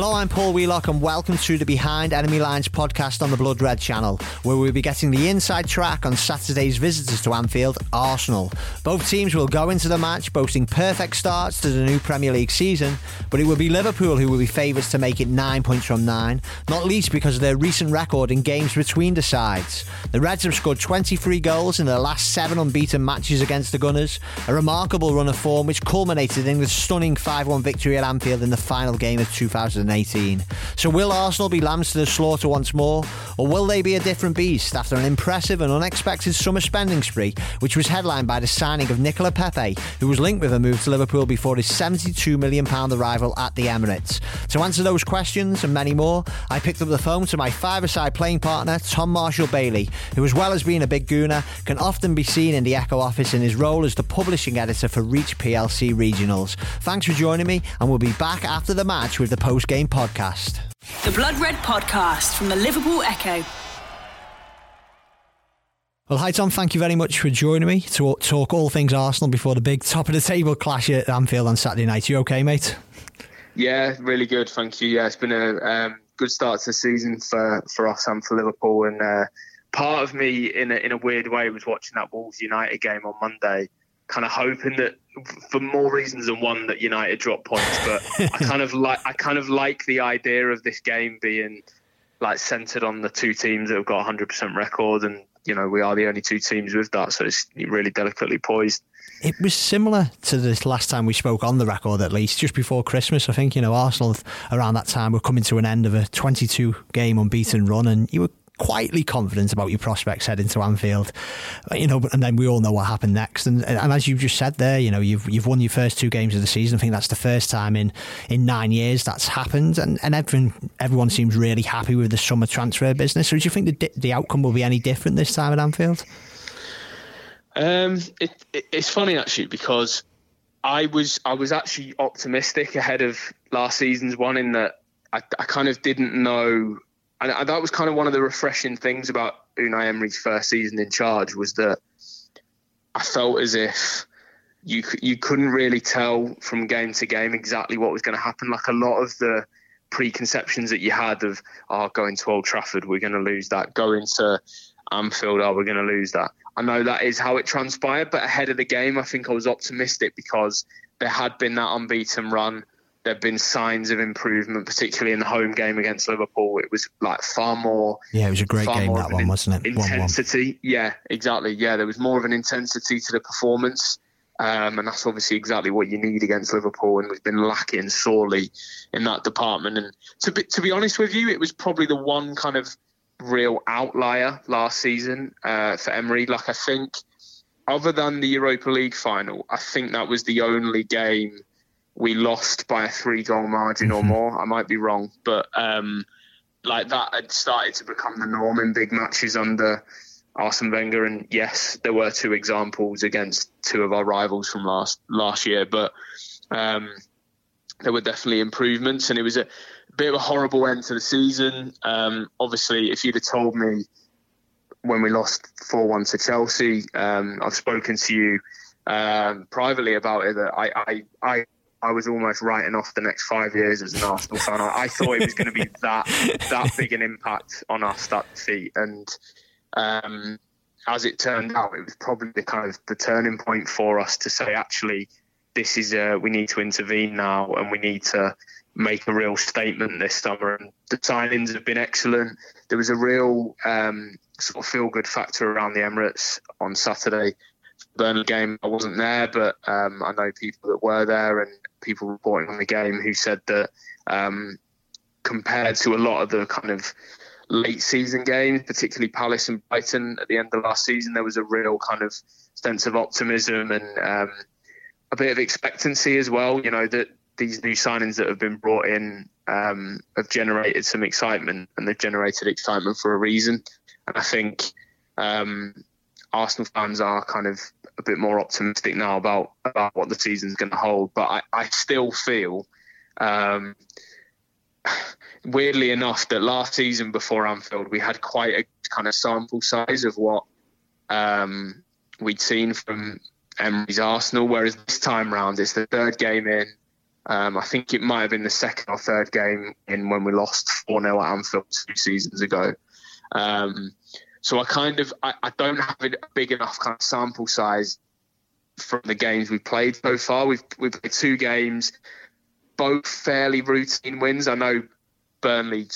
Hello, I'm Paul Wheelock, and welcome to the Behind Enemy Lines podcast on the Blood Red channel, where we'll be getting the inside track on Saturday's visitors to Anfield, Arsenal. Both teams will go into the match boasting perfect starts to the new Premier League season, but it will be Liverpool who will be favourites to make it nine points from nine, not least because of their recent record in games between the sides. The Reds have scored 23 goals in their last seven unbeaten matches against the Gunners, a remarkable run of form which culminated in the stunning 5 1 victory at Anfield in the final game of 2000. 2018. So will Arsenal be lambs to the slaughter once more, or will they be a different beast after an impressive and unexpected summer spending spree, which was headlined by the signing of Nicola Pepe, who was linked with a move to Liverpool before his £72 million arrival at the Emirates? To answer those questions and many more, I picked up the phone to my five-a-side playing partner, Tom Marshall Bailey, who as well as being a big gooner, can often be seen in the Echo office in his role as the publishing editor for Reach PLC Regionals. Thanks for joining me, and we'll be back after the match with the post Game podcast. The Blood Red Podcast from the Liverpool Echo. Well, hi Tom, thank you very much for joining me to talk all things Arsenal before the big top of the table clash at Anfield on Saturday night. You okay, mate? Yeah, really good, thank you. Yeah, it's been a um, good start to the season for, for us and for Liverpool. And uh, part of me, in a, in a weird way, was watching that Wolves United game on Monday kind of hoping that for more reasons than one that United drop points. But I kind of like I kind of like the idea of this game being like centered on the two teams that have got 100% record, and you know we are the only two teams with that, so it's really delicately poised. It was similar to this last time we spoke on the record, at least just before Christmas. I think you know Arsenal around that time were coming to an end of a 22 game unbeaten run, and you were quietly confident about your prospects heading to Anfield. You know, and then we all know what happened next. And, and as you've just said there, you know, you've you've won your first two games of the season. I think that's the first time in, in nine years that's happened. And, and everyone everyone seems really happy with the summer transfer business. So do you think the the outcome will be any different this time at Anfield? Um, it, it, it's funny actually because I was I was actually optimistic ahead of last season's one in that I, I kind of didn't know and that was kind of one of the refreshing things about Unai Emery's first season in charge was that I felt as if you you couldn't really tell from game to game exactly what was going to happen. Like a lot of the preconceptions that you had of, oh, going to Old Trafford, we're going to lose that. Going to Anfield, oh, we're going to lose that. I know that is how it transpired, but ahead of the game, I think I was optimistic because there had been that unbeaten run there have been signs of improvement, particularly in the home game against Liverpool. It was like far more. Yeah, it was a great game that one, wasn't it? Intensity. 1-1. Yeah, exactly. Yeah, there was more of an intensity to the performance. Um, and that's obviously exactly what you need against Liverpool, and we've been lacking sorely in that department. And to be, to be honest with you, it was probably the one kind of real outlier last season uh, for Emery. Like I think, other than the Europa League final, I think that was the only game we lost by a three goal margin or mm-hmm. more. I might be wrong, but um, like that had started to become the norm in big matches under Arsene Wenger. And yes, there were two examples against two of our rivals from last last year, but um, there were definitely improvements, and it was a bit of a horrible end to the season. Um, obviously, if you'd have told me when we lost four one to Chelsea, um, I've spoken to you um, privately about it that I, I, I I was almost writing off the next five years as an Arsenal fan. I, I thought it was going to be that that big an impact on us that defeat, and um, as it turned out, it was probably the kind of the turning point for us to say, actually, this is a, we need to intervene now, and we need to make a real statement this summer. And the signings have been excellent. There was a real um, sort of feel good factor around the Emirates on Saturday. Burnley game, I wasn't there, but um, I know people that were there, and people reporting on the game who said that um, compared to a lot of the kind of late season games, particularly Palace and Brighton at the end of last season, there was a real kind of sense of optimism and um, a bit of expectancy as well. You know that these new signings that have been brought in um, have generated some excitement, and they've generated excitement for a reason. And I think um, Arsenal fans are kind of a bit more optimistic now about about what the season's going to hold. But I, I still feel, um, weirdly enough, that last season before Anfield we had quite a kind of sample size of what um, we'd seen from Emery's Arsenal. Whereas this time round, it's the third game in. Um, I think it might have been the second or third game in when we lost 4 0 at Anfield two seasons ago. Um, so I kind of I, I, don't have a big enough kind of sample size from the games we've played so far. We've we've played two games, both fairly routine wins. I know Burnley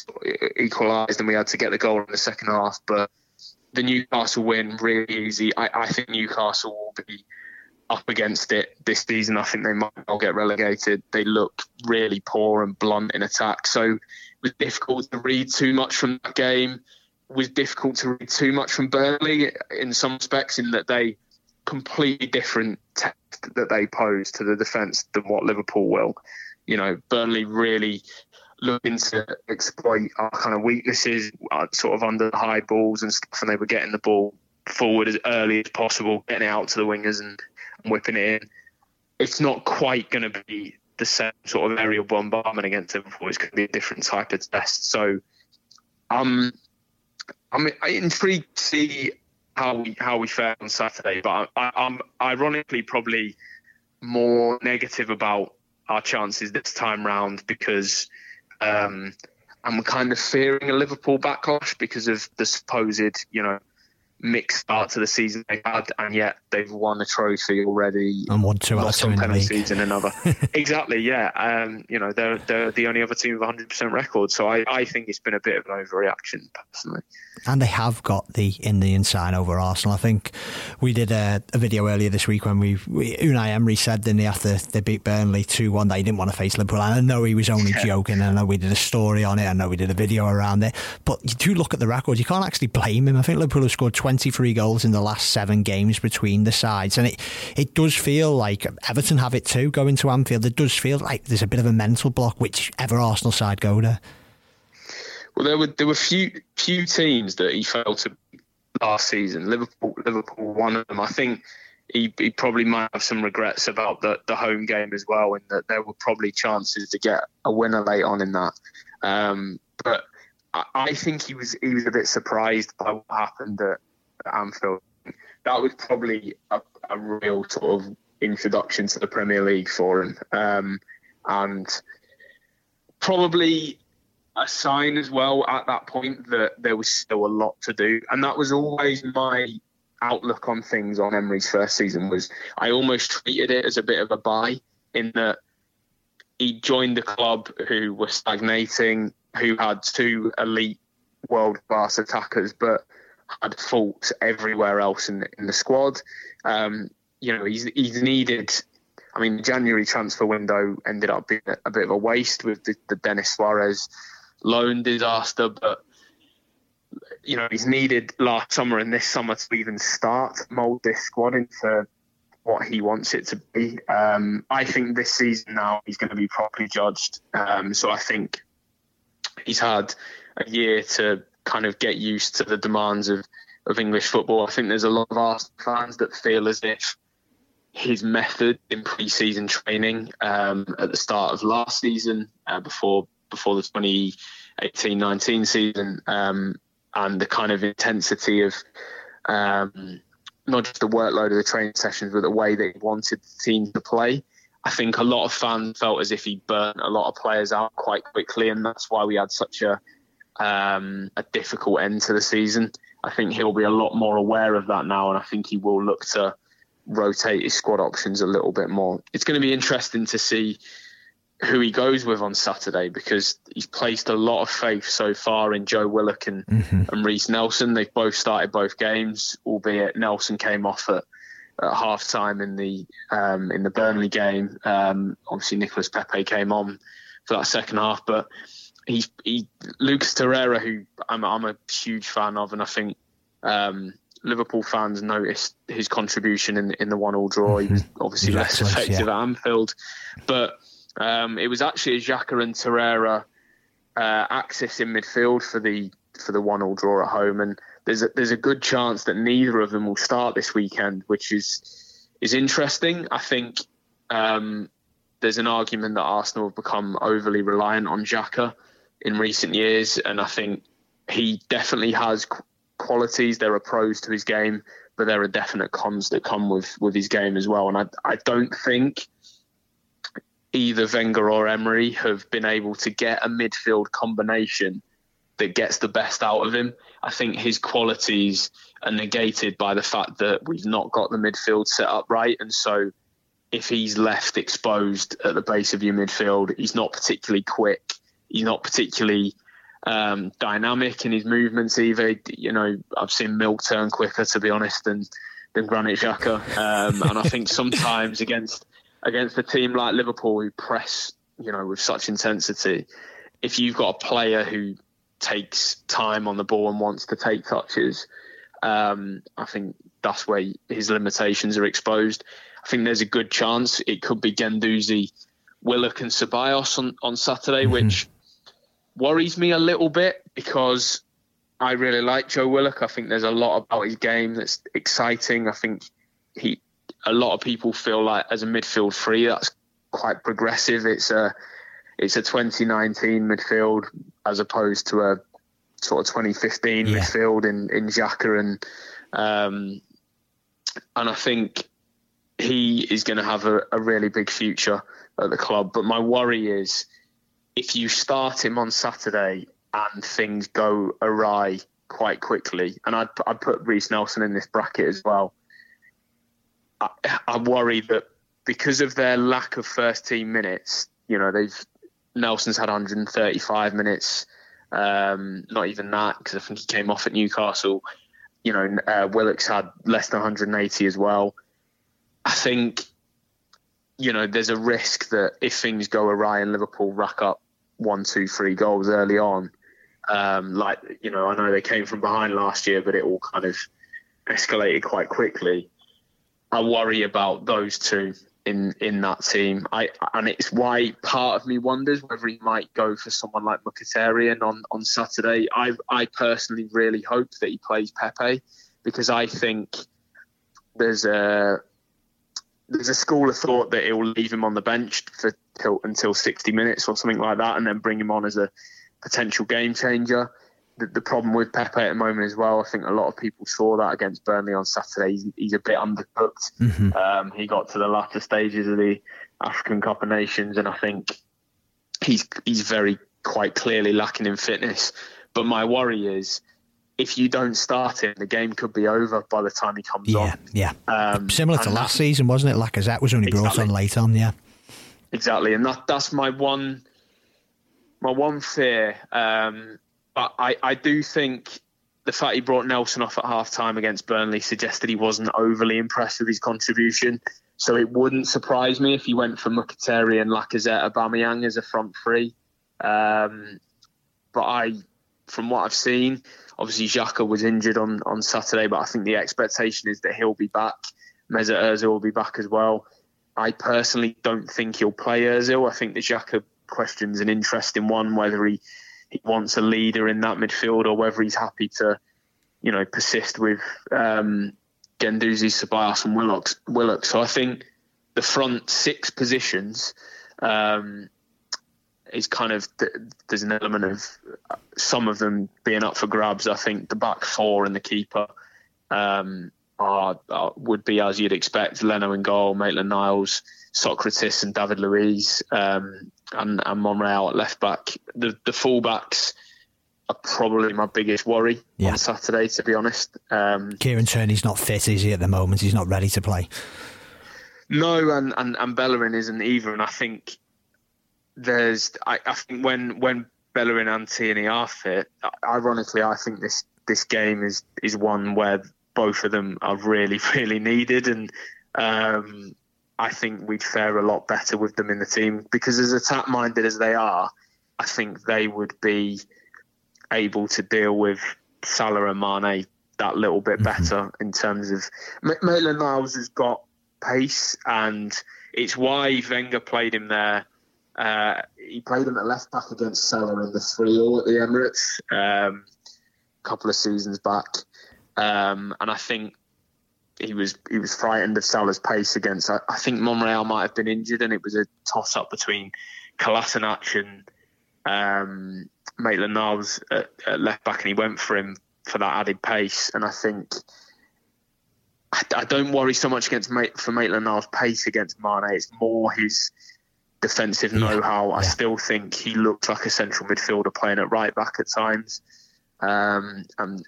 equalised and we had to get the goal in the second half, but the Newcastle win really easy. I, I think Newcastle will be up against it this season. I think they might all get relegated. They look really poor and blunt in attack, so it was difficult to read too much from that game. Was difficult to read too much from Burnley in some respects, in that they completely different test that they pose to the defence than what Liverpool will. You know, Burnley really looking to exploit our kind of weaknesses, uh, sort of under the high balls and stuff, and they were getting the ball forward as early as possible, getting it out to the wingers and, and whipping it in. It's not quite going to be the same sort of aerial bombardment against Liverpool. It's going to be a different type of test. So, um, I'm intrigued to see how we how we fare on Saturday, but I, I'm ironically probably more negative about our chances this time round because um, I'm kind of fearing a Liverpool backlash because of the supposed, you know, mixed start to the season they had, and yet they've won a trophy already and won two out of two in penalties in another. exactly, yeah. Um, you know, they're they're the only other team with 100 percent record, so I, I think it's been a bit of an overreaction personally. And they have got the in the inside over Arsenal. I think we did a, a video earlier this week when we, we Unai Emery said then after they beat Burnley two one that he didn't want to face Liverpool. And I know he was only yeah. joking. I know we did a story on it. I know we did a video around it. But you do look at the record, you can't actually blame him. I think Liverpool have scored 23 goals in the last seven games between the sides. And it, it does feel like Everton have it too going to Anfield. It does feel like there's a bit of a mental block, whichever Arsenal side go there. Well, there were there were few few teams that he failed to last season. Liverpool, Liverpool, one of them. I think he, he probably might have some regrets about the, the home game as well, and that there were probably chances to get a winner late on in that. Um, but I, I think he was he was a bit surprised by what happened at Anfield. That was probably a, a real sort of introduction to the Premier League for him, um, and probably a sign as well at that point that there was still a lot to do, and that was always my outlook on things on Emery's first season. Was I almost treated it as a bit of a buy in that he joined the club who were stagnating, who had two elite world class attackers, but had faults everywhere else in the, in the squad. Um, you know, he's he's needed. I mean, the January transfer window ended up being a, bit of a waste with the, the Denis Suarez loan disaster, but you know he's needed last summer and this summer to even start mold this squad into what he wants it to be. Um, I think this season now he's going to be properly judged. Um, so I think he's had a year to kind of get used to the demands of, of English football. I think there's a lot of Arsenal fans that feel as if his method in pre-season training um, at the start of last season, uh, before before the 2018-19 season, um, and the kind of intensity of um, not just the workload of the training sessions, but the way that he wanted the team to play. I think a lot of fans felt as if he burnt a lot of players out quite quickly, and that's why we had such a um, a difficult end to the season. I think he'll be a lot more aware of that now, and I think he will look to rotate his squad options a little bit more. It's going to be interesting to see who he goes with on Saturday because he's placed a lot of faith so far in Joe Willock and, mm-hmm. and Reiss Nelson. They've both started both games, albeit Nelson came off at, at half time in the um, in the Burnley game. Um, obviously, Nicholas Pepe came on for that second half, but he's he Lucas Torreira, who I'm I'm a huge fan of, and I think um, Liverpool fans noticed his contribution in in the one all draw. Mm-hmm. He was mm-hmm. obviously less effective yeah. at Anfield, but um, it was actually a Xhaka and Torreira uh, axis in midfield for the for the one all draw at home, and there's a, there's a good chance that neither of them will start this weekend, which is is interesting. I think um, there's an argument that Arsenal have become overly reliant on Xhaka in recent years, and I think he definitely has qualities. There are pros to his game, but there are definite cons that come with with his game as well. And I I don't think either Wenger or Emery have been able to get a midfield combination that gets the best out of him. I think his qualities are negated by the fact that we've not got the midfield set up right, and so if he's left exposed at the base of your midfield, he's not particularly quick. He's not particularly um, dynamic in his movements either. You know, I've seen Milk turn quicker, to be honest, than than Granit Xhaka. Um, and I think sometimes against against a team like Liverpool who press, you know, with such intensity, if you've got a player who takes time on the ball and wants to take touches, um, I think that's where his limitations are exposed. I think there's a good chance it could be Guendouzi, Willock, and Ceballos on, on Saturday, mm-hmm. which worries me a little bit because I really like Joe Willock. I think there's a lot about his game that's exciting. I think he, a lot of people feel like as a midfield free, that's quite progressive. It's a, it's a 2019 midfield as opposed to a sort of 2015 yeah. midfield in in Xhaka and um, and I think he is going to have a, a really big future at the club. But my worry is if you start him on Saturday and things go awry quite quickly, and I'd, I'd put Reiss Nelson in this bracket as well. I, I worry that because of their lack of first team minutes, you know, they've Nelson's had 135 minutes, um, not even that because I think he came off at Newcastle. You know, uh, Willock's had less than 180 as well. I think, you know, there's a risk that if things go awry and Liverpool rack up one, two, three goals early on, um, like, you know, I know they came from behind last year, but it all kind of escalated quite quickly. I worry about those two in in that team. I and it's why part of me wonders whether he might go for someone like Mkhitaryan on on Saturday. I I personally really hope that he plays Pepe because I think there's a there's a school of thought that he'll leave him on the bench for till, until 60 minutes or something like that, and then bring him on as a potential game changer. The, the, problem with Pepe at the moment as well, I think a lot of people saw that against Burnley on Saturday. He's, he's a bit undercooked. Mm-hmm. Um, he got to the latter stages of the African Cup of Nations, and I think he's he's very quite clearly lacking in fitness. But my worry is if you don't start him, the game could be over by the time he comes yeah, on. Yeah, um, Similar to last season, wasn't it? Lacazette was only exactly. brought on late on, yeah. Exactly, and that that's my one my one fear. Um, but I, I do think the fact he brought Nelson off at half time against Burnley suggested he wasn't overly impressed with his contribution. So it wouldn't surprise me if he went for Mkhitaryan, and Lacazette, Aubameyang as a front three. Um, but I, from what I've seen, Obviously, Xhaka was injured on, on Saturday, but I think the expectation is that he'll be back. Mesut Ozil will be back as well. I personally don't think he'll play Ozil. I think the Xhaka question's an interesting one, whether he, he wants a leader in that midfield or whether he's happy to, you know, persist with um, Guendouzi, Ceballos and Willock. Willock. So I think the front six positions um, is kind of there's an element of some of them being up for grabs. I think the back four and the keeper um, are, are, would be as you'd expect: Leno in goal, Maitland Niles, Sokratis, and David Luiz, um, and, and Monreal at left back. The the fullbacks are probably my biggest worry yeah. on Saturday, to be honest. Um, Kieran Tierney's not fit, is he? At the moment, he's not ready to play. No, and and, and Bellerin isn't either, and I think there's I, I think when when Bellerin and Tierney are fit, ironically, I think this this game is is one where both of them are really really needed, and um, I think we'd fare a lot better with them in the team because as attack minded as they are, I think they would be able to deal with Salah and Mane that little bit mm-hmm. better in terms of Maitland Niles has got pace, and it's why Wenger played him there uh, he played him at left back against Salah in the 3 0 at the Emirates um, a couple of seasons back. Um, and I think he was he was frightened of Salah's pace against. I, I think Monreal might have been injured, and it was a toss up between Kolasinac and um, Maitland Niles at, at, left back, and he went for him for that added pace. And I think I, I don't worry so much against for Maitland Niles' pace against Mane. It's more his defensive know-how. I still think he looked like a central midfielder playing at right back at times. Um, and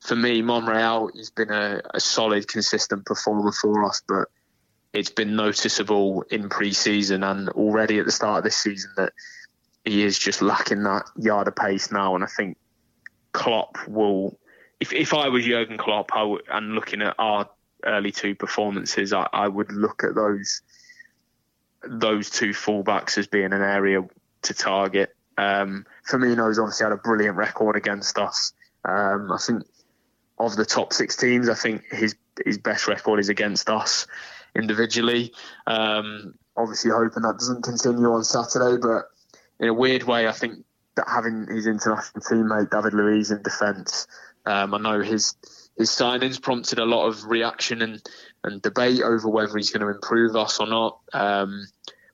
for me, Monreal he's been a, a, solid, consistent performer for us, but it's been noticeable in pre-season and already at the start of this season that he is just lacking that yard of pace now. And I think Klopp will, if if I was Jurgen Klopp, I would, and looking at our early two performances, I, I would look at those those two fullbacks as being an area to target. Um, Firmino's obviously had a brilliant record against us. Um, I think of the top six teams, I think his his best record is against us individually. Um, obviously, hoping that doesn't continue on Saturday, but in a weird way, I think that having his international teammate David Luiz in defence, um, I know his his signings prompted a lot of reaction and, and debate over whether he's going to improve us or not. Um,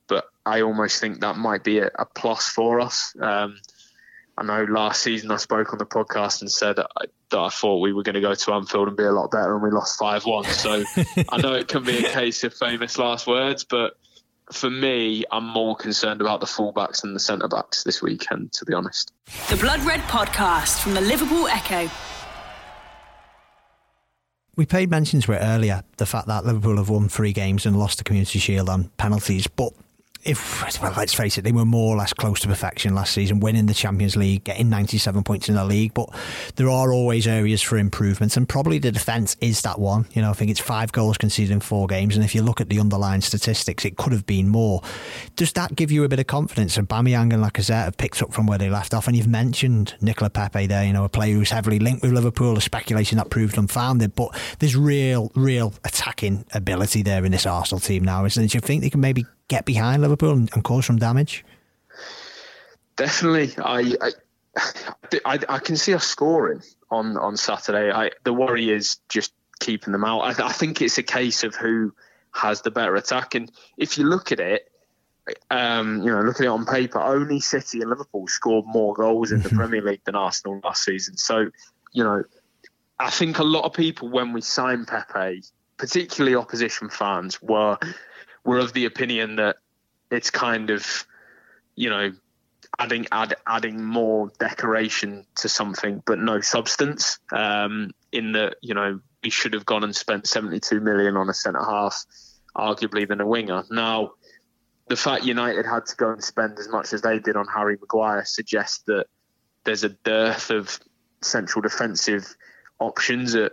but I almost think that might be a, a plus for us. Um, I know last season I spoke on the podcast and said that I, that I thought we were going to go to Anfield and be a lot better, and we lost 5 1. So I know it can be a case of famous last words, but for me, I'm more concerned about the fullbacks and the centre backs this weekend, to be honest. The Blood Red Podcast from the Liverpool Echo. We paid mention to it earlier, the fact that Liverpool have won three games and lost the Community Shield on penalties, but if well, let's face it, they were more or less close to perfection last season, winning the Champions League, getting 97 points in the league. But there are always areas for improvement, and probably the defence is that one. You know, I think it's five goals conceded in four games, and if you look at the underlying statistics, it could have been more. Does that give you a bit of confidence? And Aubameyang and Lacazette have picked up from where they left off, and you've mentioned Nicola Pepe there. You know, a player who's heavily linked with Liverpool. A speculation that proved unfounded, but there's real, real attacking ability there in this Arsenal team now, isn't it? Do you think they can maybe get behind Liverpool and, and cause some damage? Definitely, I, I I, I, can see us scoring on on Saturday. I, the worry is just keeping them out. I, I, think it's a case of who has the better attack. And if you look at it, um, you know, look at it on paper, only City and Liverpool scored more goals in the Premier League than Arsenal last season. So, you know, I think a lot of people when we signed Pepe, particularly opposition fans, were were of the opinion that it's kind of, you know, adding add, adding more decoration to something, but no substance. Um, in that, you know, we should have gone and spent 72 million on a centre half, arguably than a winger. Now, the fact United had to go and spend as much as they did on Harry Maguire suggests that there's a dearth of central defensive options at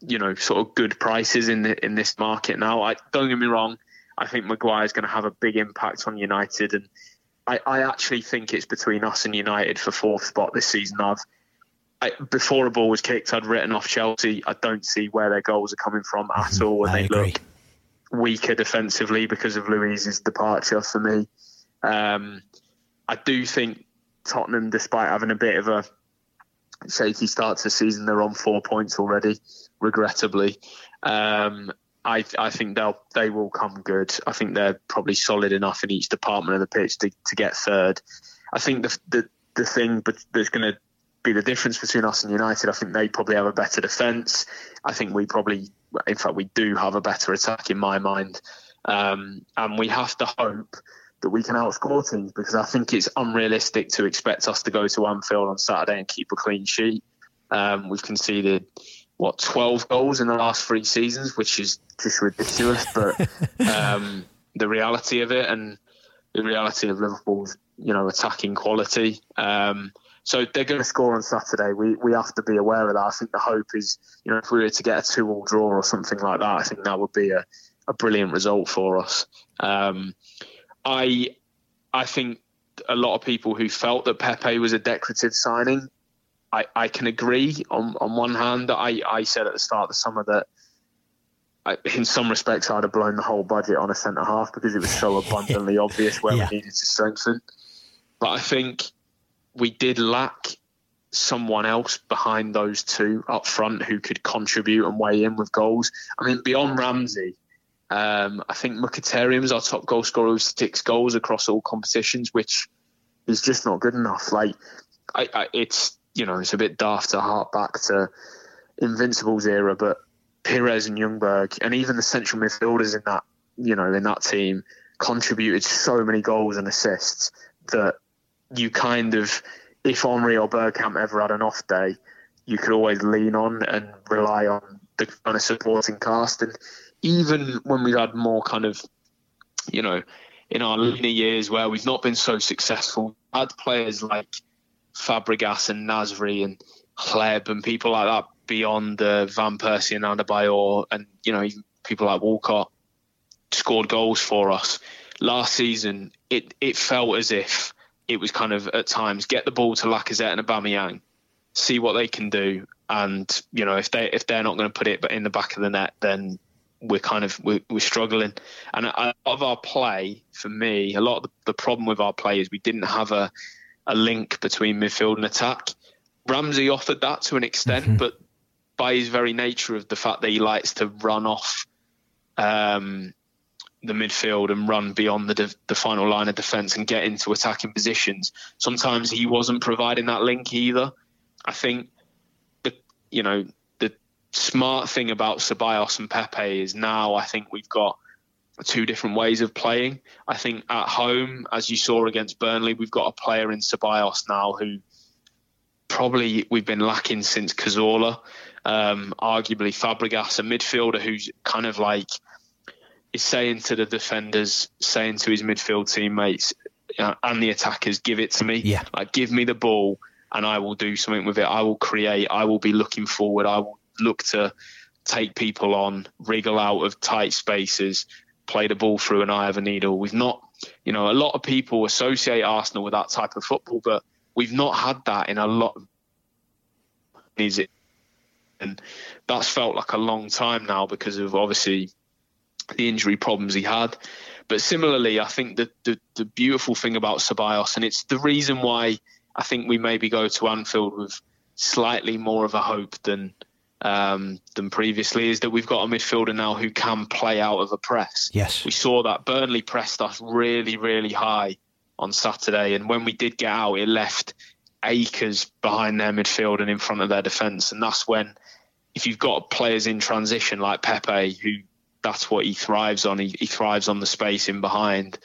you know sort of good prices in the, in this market now. I don't get me wrong, I think Maguire is going to have a big impact on United, and I, I, actually think it's between us and United for fourth spot this season. I've I, before a ball was kicked, I'd written off Chelsea. I don't see where their goals are coming from at mm-hmm. all, and I they agree. look weaker defensively because of Luiz's departure. For me, um, I do think Tottenham, despite having a bit of a shaky start to the season, they're on four points already regrettably. Um, I, I think they'll they will come good. I think they're probably solid enough in each department of the pitch to, to get third. I think the the, the thing but there's going to be the difference between us and United. I think they probably have a better defence. I think we probably, in fact, we do have a better attack in my mind. Um, and we have to hope that we can outscore teams because I think it's unrealistic to expect us to go to Anfield on Saturday and keep a clean sheet. Um, we've conceded what 12 goals in the last three seasons, which is just ridiculous. But um, the reality of it and the reality of Liverpool's you know attacking quality. Um, so they're going to score on Saturday. We we have to be aware of that. I think the hope is you know if we were to get a two-all draw or something like that, I think that would be a, a brilliant result for us. Um, I I think a lot of people who felt that Pepe was a decorative signing I, I can agree on, on one hand that I, I said at the start of the summer that I, in some respects I'd have blown the whole budget on a centre half because it was so abundantly obvious where yeah. we needed to strengthen. But I think we did lack someone else behind those two up front who could contribute and weigh in with goals. I mean, beyond Ramsey, um, I think is our top goal scorer who six goals across all competitions, which is just not good enough. Like, I, I, it's you know, it's a bit daft to hark back to Invincible's era, but Pires and Ljungberg and even the central midfielders in that you know in that team contributed so many goals and assists that you kind of, if Henry or Bergkamp ever had an off day, you could always lean on and rely on the kind of supporting cast. And even when we've had more kind of, you know, in our leaner years where we've not been so successful, had players like Fabregas and Nasri and Hleb and people like that beyond uh, Van Persie and Adebayor and, you know, people like Walcott scored goals for us. Last season, it, it felt as if it was kind of at times get the ball to Lacazette and Aubameyang, see what they can do, and you know if they if they're not going to put it but in the back of the net, then we're kind of we're, we're struggling. And a lot of our play, for me, a lot of the, the problem with our play is we didn't have a a link between midfield and attack. Ramsey offered that to an extent, mm-hmm. but by his very nature of the fact that he likes to run off um, the midfield and run beyond the de- the final line of defence and get into attacking positions. Sometimes he wasn't providing that link either. I think the you know the smart thing about Ceballos and Pepe is now I think we've got two different ways of playing. I think at home, as you saw against Burnley, we've got a player in Ceballos now who probably we've been lacking since Cazorla. Um, arguably Fabregas, a midfielder who's kind of like is saying to the defenders, saying to his midfield teammates uh, and the attackers, give it to me. Yeah. Like, give me the ball and I will do something with it. I will create. I will be looking forward. I will look to take people on, wriggle out of tight spaces, play the ball through an eye of a needle. We've not, you know, a lot of people associate Arsenal with that type of football, but we've not had that in a lot. Of, is it? And that's felt like a long time now because of obviously the injury problems he had. But similarly, I think the, the, the beautiful thing about Ceballos, and it's the reason why I think we maybe go to Anfield with slightly more of a hope than um, than previously, is that we've got a midfielder now who can play out of a press. Yes, we saw that Burnley pressed us really, really high on Saturday, and when we did get out, it left acres behind their midfield and in front of their defence, and that's when if you've got players in transition like Pepe who that's what he thrives on. He, he thrives on the space in behind.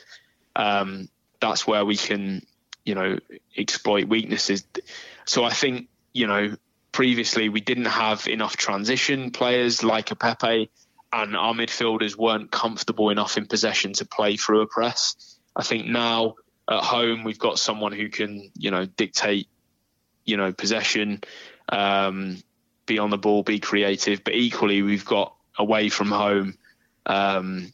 Um, that's where we can, you know, exploit weaknesses. So I think, you know, previously we didn't have enough transition players like a Pepe, and our midfielders weren't comfortable enough in possession to play through a press. I think now at home we've got someone who can, you know, dictate, you know, possession, um, be on the ball, be creative. But equally, we've got away from home um,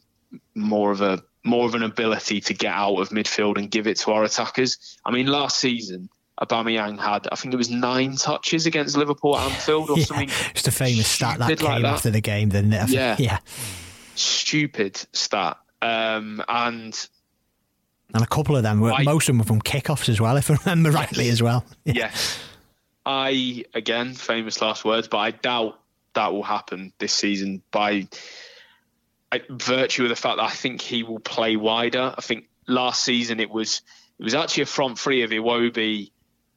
more of a more of an ability to get out of midfield and give it to our attackers. I mean, last season, Aubameyang had, I think it was nine touches against Liverpool at Anfield or yeah, something. Just a famous stat that came like that. after the game, didn't? Yeah. yeah. Stupid stat. Um, and and a couple of them were, I, most of them were from kickoffs as well, if I remember rightly as well. Yeah. Yes. I, again, famous last words, but I doubt that will happen this season by virtue of the fact that I think he will play wider. I think last season it was it was actually a front three of Iwobi,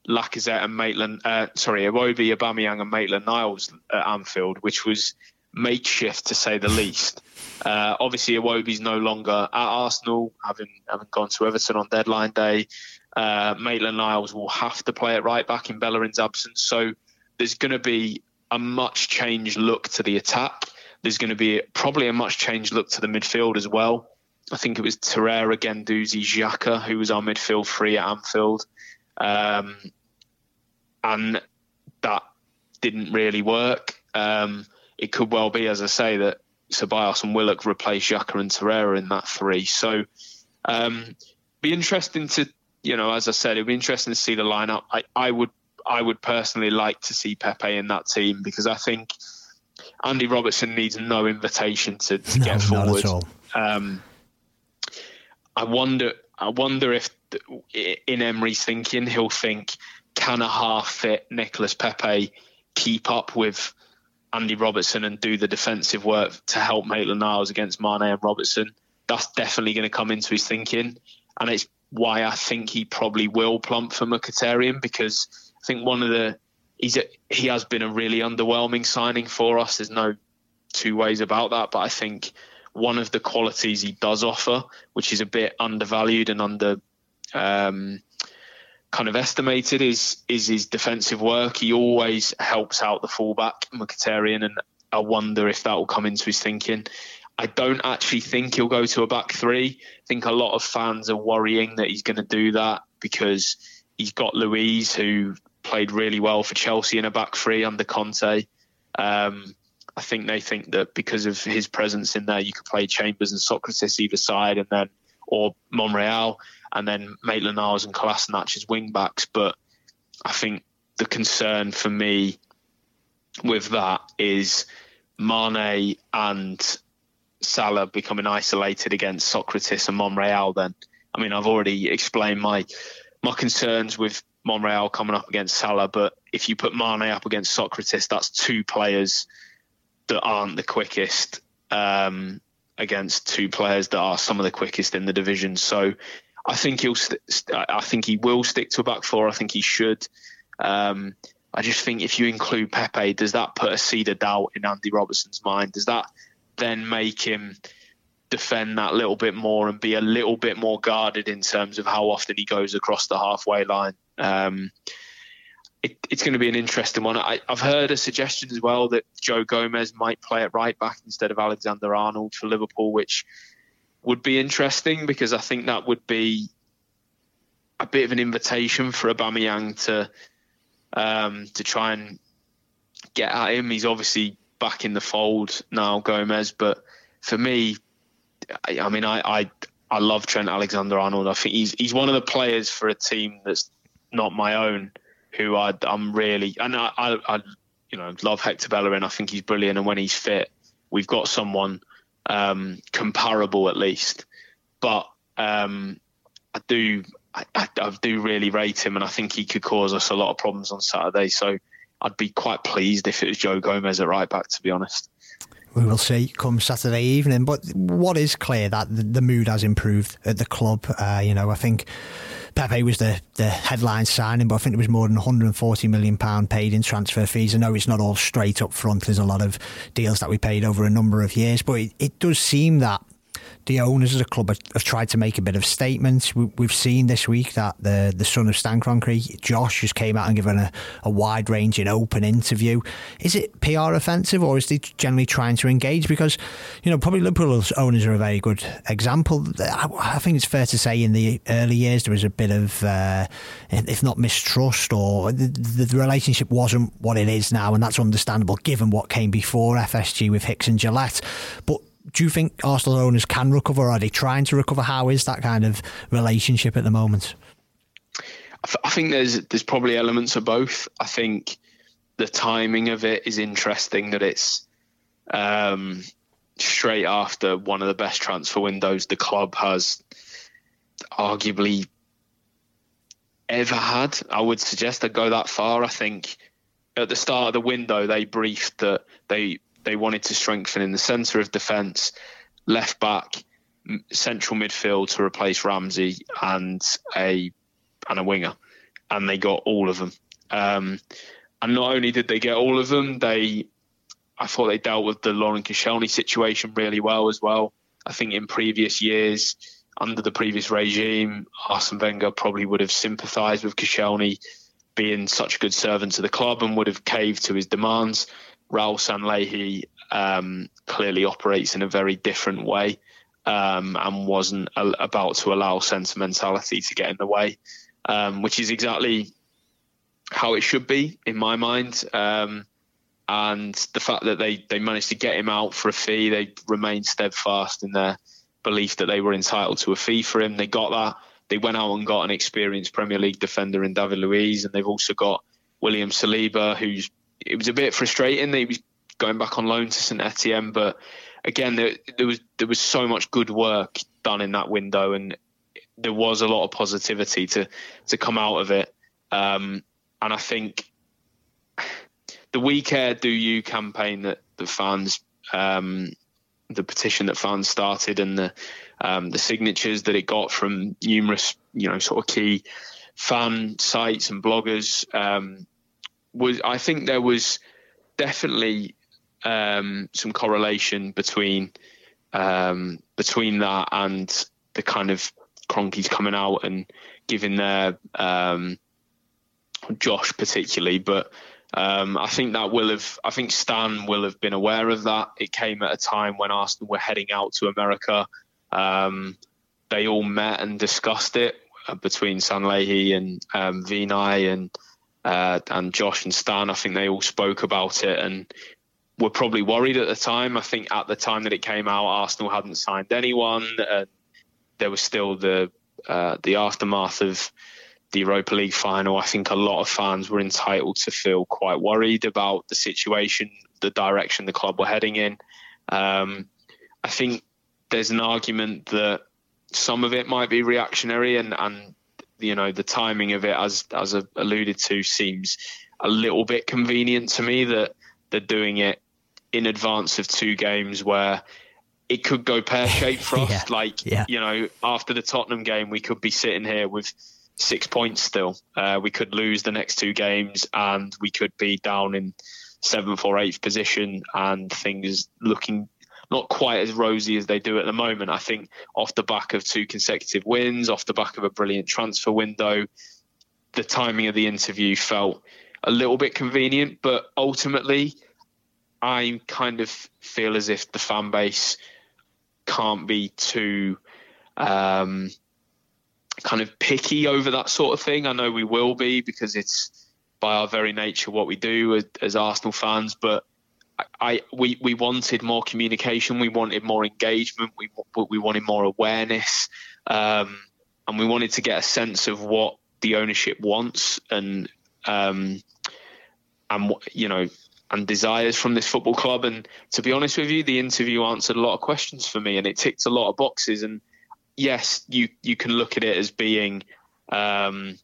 Lacazette and Maitland. Uh, sorry, Iwobi, Aubameyang and Maitland Niles at Anfield, which was makeshift to say the least. Uh, obviously, Iwobi's no longer at Arsenal, having having gone to Everton on deadline day. Uh, Maitland Niles will have to play it right back in Bellerin's absence, so there's going to be a much changed look to the attack. There's going to be probably a much changed look to the midfield as well. I think it was Torreira, Guendouzi, Xhaka who was our midfield free at Anfield. Um, and that didn't really work. Um, it could well be, as I say, that Ceballos and Willock replace Xhaka and Torreira in that three. So, um, be interesting to, you know, as I said, it'd be interesting to see the lineup. I, I would, I would personally like to see Pepe in that team because I think Andy Robertson needs no invitation to, to no, get forward. Um, I wonder. I wonder if in Emery's thinking he'll think, can a half fit Nicolas Pepe keep up with Andy Robertson and do the defensive work to help Maitland Niles against Mane and Robertson? That's definitely going to come into his thinking, and it's why I think he probably will plump for Mkhitaryan because I think one of the he's a, he has been a really underwhelming signing for us. There's no two ways about that. But I think one of the qualities he does offer, which is a bit undervalued and under um, kind of estimated, is is his defensive work. He always helps out the fullback Mkhitaryan, and I wonder if that will come into his thinking. I don't actually think he'll go to a back three. I think a lot of fans are worrying that he's going to do that because he's got Luiz, who played really well for Chelsea in a back three under Conte. Um, I think they think that because of his presence in there, you could play Chambers and Sokratis either side, and then or Monreal, and then Maitland Niles and Kolasinac as wing backs. But I think the concern for me with that is Mane and Salah becoming isolated against Sokratis and Monreal. Then, I mean, I've already explained my my concerns with Monreal coming up against Salah, but if you put Mane up against Sokratis, that's two players that aren't the quickest um, against two players that are some of the quickest in the division. So I think he'll. St- I think he will stick to a back four. I think he should. Um, I just think if you include Pepe, does that put a seed of doubt in Andy Robertson's mind? Does that then make him defend that little bit more and be a little bit more guarded in terms of how often he goes across the halfway line? Um, it, it's going to be an interesting one. I, have heard a suggestion as well that Joe Gomez might play at right back instead of Alexander Arnold for Liverpool, which would be interesting because I think that would be a bit of an invitation for Aubameyang to um, to try and get at him. He's obviously back in the fold now, Gomez, but for me, I, I mean, I, I I love Trent Alexander Arnold. I think he's he's one of the players for a team that's not my own who I, am really and I, I, I, you know love Hector Bellerin. I think he's brilliant, and when he's fit, we've got someone um, comparable at least. But um, I do I, I, do really rate him, and I think he could cause us a lot of problems on Saturday. So I'd be quite pleased if it was Joe Gomez at right back, to be honest. We will see come Saturday evening. But what is clear that the, the mood has improved at the club. Uh, you know, I think Pepe was the, the headline signing, but I think there was more than 140 million pound paid in transfer fees. I know it's not all straight up front. There's a lot of deals that we paid over a number of years, but it, it does seem that the owners of the club have, have, tried to make a bit of statements. We, have seen this week that the the son of Stan Kroenke, Josh, just came out and given a, a wide ranging open interview. Is it PR offensive or is he generally trying to engage? Because, you know, probably Liverpool's owners are a very good example. I, I think it's fair to say in the early years there was a bit of, uh, if not mistrust, or the, the relationship wasn't what it is now, and that's understandable given what came before FSG with Hicks and Gillett, But do you think Arsenal owners can recover? Are they trying to recover? How is that kind of relationship at the moment? I think there's there's probably elements of both. I think the timing of it is interesting that it's um, straight after one of the best transfer windows the club has arguably ever had. I would suggest I go that far. I think at the start of the window they briefed that they they wanted to strengthen in the centre of defence, left back, central midfield to replace Ramsey and a and a winger, and they got all of them. Um, and not only did they get all of them, they I thought they dealt with the Laurent Koscielny situation really well as well. I think in previous years, under the previous regime, Arsene Wenger probably would have sympathised with Koscielny being such a good servant to the club and would have caved to his demands. Raul Sanllehi um, clearly operates in a very different way um, and wasn't a- about to allow sentimentality to get in the way, um, which is exactly how it should be in my mind. Um, and the fact that they, they managed to get him out for a fee, they remained steadfast in their belief that they were entitled to a fee for him. They got that. They went out and got an experienced Premier League defender in David Luiz, and they've also got William Saliba, who's it was a bit frustrating that he was going back on loan to St Etienne, but again, there, there, was there was so much good work done in that window, and there was a lot of positivity to to come out of it. Um, and I think the "We Care, Do You" campaign that the fans, um, the petition that fans started, and the um, the signatures that it got from numerous, you know, sort of key fan sites and bloggers um, was I think there was definitely um, some correlation between um, between that and the kind of Kroenkes coming out and giving their um, Josh particularly, but um, I think that will have. I think Stan will have been aware of that. It came at a time when Arsenal were heading out to America. Um, they all met and discussed it uh, between Sanllehi and um, Vinai and uh, and Josh and Stan. I think they all spoke about it and were probably worried at the time. I think at the time that it came out, Arsenal hadn't signed anyone. and there was still the uh, the aftermath of the Europa League final. I think a lot of fans were entitled to feel quite worried about the situation, the direction the club were heading in. Um, I think there's an argument that some of it might be reactionary, and and you know the timing of it, as as alluded to, seems a little bit convenient to me that they're doing it in advance of two games where it could go pear shaped for us. yeah. Like yeah. you know, after the Tottenham game, we could be sitting here with six points still. Uh, we could lose the next two games, and we could be down in seventh or eighth position, and things looking not quite as rosy as they do at the moment. I think off the back of two consecutive wins, off the back of a brilliant transfer window, the timing of the interview felt a little bit convenient, but ultimately, I kind of feel as if the fan base can't be too um, kind of picky over that sort of thing. I know we will be because it's by our very nature what we do as, as Arsenal fans, but I, we we wanted more communication, we wanted more engagement, we we wanted more awareness, um, and we wanted to get a sense of what the ownership wants and um, and you know and desires from this football club. And to be honest with you, the interview answered a lot of questions for me, and it ticked a lot of boxes. And yes, you you can look at it as being um,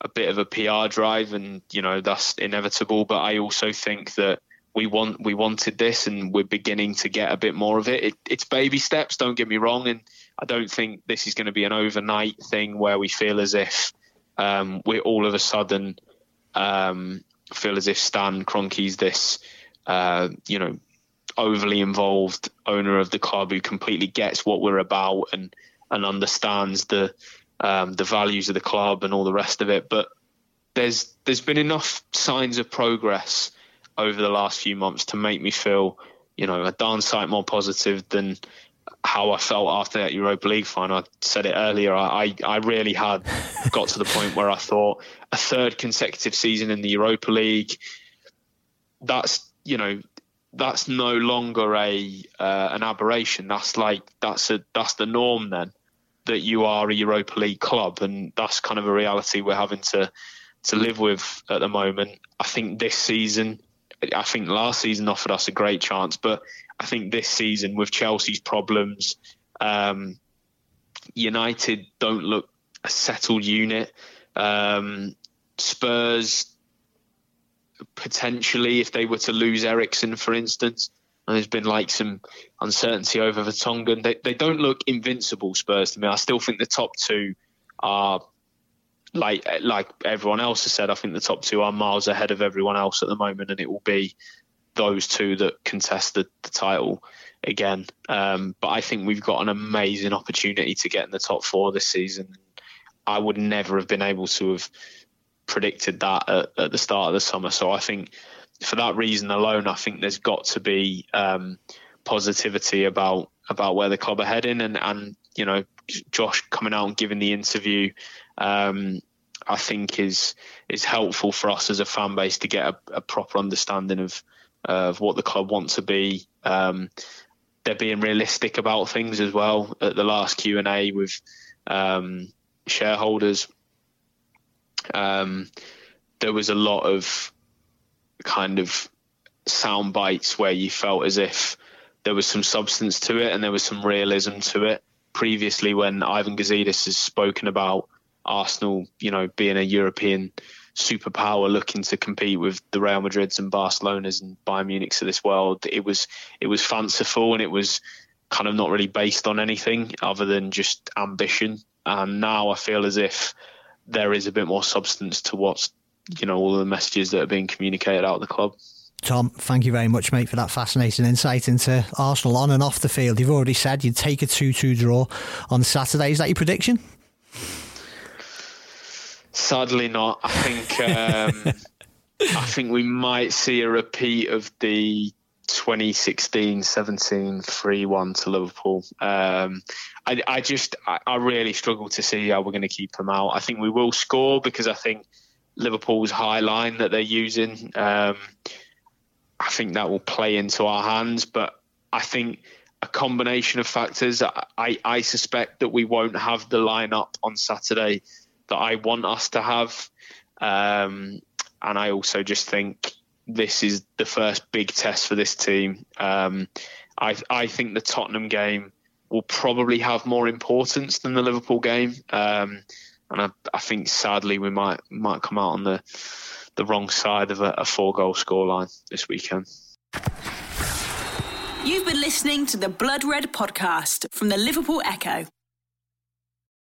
a bit of a PR drive, and you know that's inevitable. But I also think that we want we wanted this, and we're beginning to get a bit more of it. it it's baby steps. Don't get me wrong, and I don't think this is going to be an overnight thing where we feel as if um, we're all of a sudden um, feel as if Stan Kroenke's this, uh, you know, overly involved owner of the club who completely gets what we're about and and understands the um, the values of the club and all the rest of it. But there's there's been enough signs of progress over the last few months to make me feel, you know, a darn sight more positive than how I felt after that Europa League final. I said it earlier. I, I really had got to the point where I thought a third consecutive season in the Europa League. That's you know that's no longer a uh, an aberration. That's like that's a that's the norm then that you are a Europa League club, and that's kind of a reality we're having to to live with at the moment. I think this season, I think last season offered us a great chance, but I think this season with Chelsea's problems, um, United don't look a settled unit. Um, Spurs potentially, if they were to lose Eriksen, for instance, and there's been like some uncertainty over Vertonghen. They they don't look invincible. Spurs to me. I still think the top two are like like everyone else has said. I think the top two are miles ahead of everyone else at the moment, and it will be those two that contest the, the title again. Um, but I think we've got an amazing opportunity to get in the top four this season. I would never have been able to have predicted that at, at the start of the summer. So I think for that reason alone, I think there's got to be um, positivity about about where the club are heading, and and you know Josh coming out and giving the interview. Um, I think is is helpful for us as a fan base to get a, a proper understanding of uh, of what the club wants to be. Um, they're being realistic about things as well. At the last Q and A with um, shareholders, um, there was a lot of kind of sound bites where you felt as if there was some substance to it and there was some realism to it. Previously, when Ivan Gazidis has spoken about Arsenal, you know, being a European superpower looking to compete with the Real Madrids and Barcelonas and Bayern Munichs of this world, it was it was fanciful and it was kind of not really based on anything other than just ambition. And now I feel as if there is a bit more substance to what's you know all the messages that are being communicated out of the club. Tom, thank you very much, mate, for that fascinating insight into Arsenal on and off the field. You've already said you'd take a 2 2 draw on Saturday. Is that your prediction? Sadly, not. I think um, I think we might see a repeat of the 2016-17 3-1 to Liverpool. Um, I, I, just I, I, really struggle to see how we're going to keep them out. I think we will score because I think Liverpool's high line that they're using. Um, I think that will play into our hands, but I think a combination of factors. I, I suspect that we won't have the lineup on Saturday that I want us to have. Um, and I also just think this is the first big test for this team. Um, I, I think the Tottenham game will probably have more importance than the Liverpool game. Um, and I, I, think sadly we might might come out on the the wrong side of a, a four goal scoreline this weekend. You've been listening to the Blood Red podcast from the Liverpool Echo.